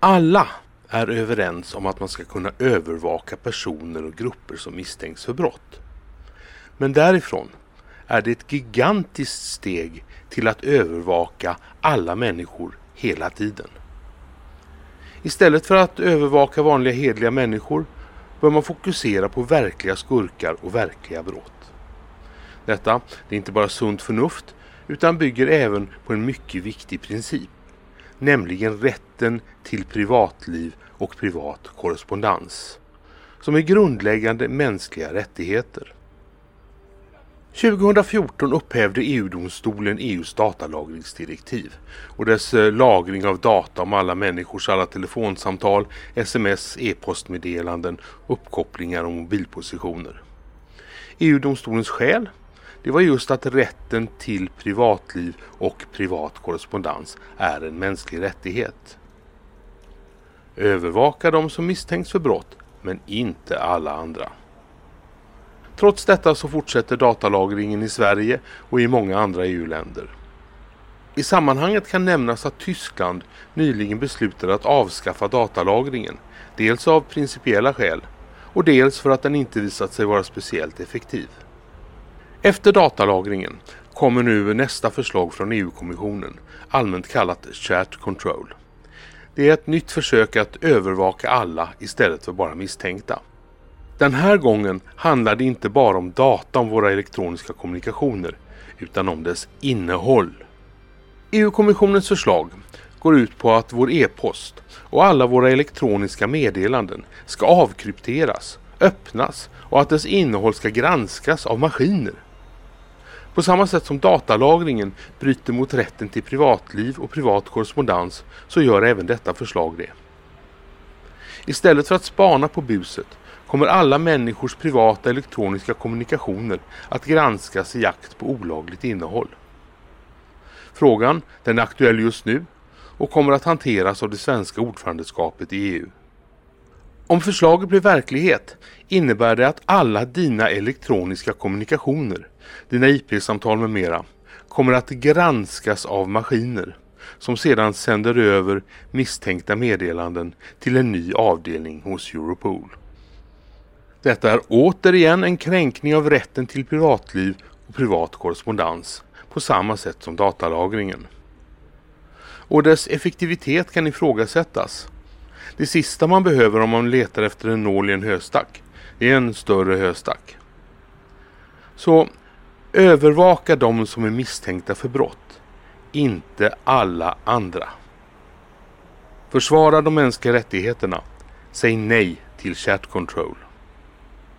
Alla är överens om att man ska kunna övervaka personer och grupper som misstänks för brott. Men därifrån är det ett gigantiskt steg till att övervaka alla människor hela tiden. Istället för att övervaka vanliga hedliga människor bör man fokusera på verkliga skurkar och verkliga brott. Detta det är inte bara sunt förnuft utan bygger även på en mycket viktig princip, nämligen rätten till privatliv och privat korrespondens, som är grundläggande mänskliga rättigheter. 2014 upphävde EU-domstolen EUs datalagringsdirektiv och dess eh, lagring av data om alla människors alla telefonsamtal, sms, e-postmeddelanden, uppkopplingar och mobilpositioner. EU-domstolens skäl det var just att rätten till privatliv och privat korrespondens är en mänsklig rättighet. Övervaka de som misstänks för brott, men inte alla andra. Trots detta så fortsätter datalagringen i Sverige och i många andra EU-länder. I sammanhanget kan nämnas att Tyskland nyligen beslutade att avskaffa datalagringen, dels av principiella skäl och dels för att den inte visat sig vara speciellt effektiv. Efter datalagringen kommer nu nästa förslag från EU-kommissionen, allmänt kallat Chat Control. Det är ett nytt försök att övervaka alla istället för bara misstänkta. Den här gången handlar det inte bara om data om våra elektroniska kommunikationer utan om dess innehåll. EU-kommissionens förslag går ut på att vår e-post och alla våra elektroniska meddelanden ska avkrypteras, öppnas och att dess innehåll ska granskas av maskiner. På samma sätt som datalagringen bryter mot rätten till privatliv och privat korrespondens så gör även detta förslag det. Istället för att spana på buset kommer alla människors privata elektroniska kommunikationer att granskas i jakt på olagligt innehåll. Frågan den är aktuell just nu och kommer att hanteras av det svenska ordförandeskapet i EU. Om förslaget blir verklighet innebär det att alla dina elektroniska kommunikationer, dina IP-samtal med mera, kommer att granskas av maskiner som sedan sänder över misstänkta meddelanden till en ny avdelning hos Europol. Detta är återigen en kränkning av rätten till privatliv och privat korrespondens på samma sätt som datalagringen. Och dess effektivitet kan ifrågasättas. Det sista man behöver om man letar efter en nål i en höstack är en större höstack. Så övervaka de som är misstänkta för brott, inte alla andra. Försvara de mänskliga rättigheterna. Säg nej till chat control.